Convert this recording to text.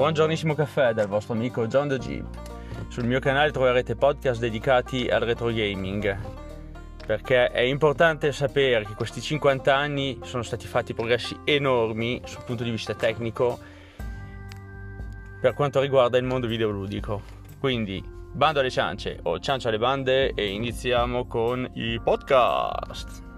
Buongiornissimo caffè dal vostro amico John the Jeep. Sul mio canale troverete podcast dedicati al retro gaming perché è importante sapere che questi 50 anni sono stati fatti progressi enormi sul punto di vista tecnico per quanto riguarda il mondo videoludico. Quindi, bando alle ciance o ciance alle bande e iniziamo con i podcast.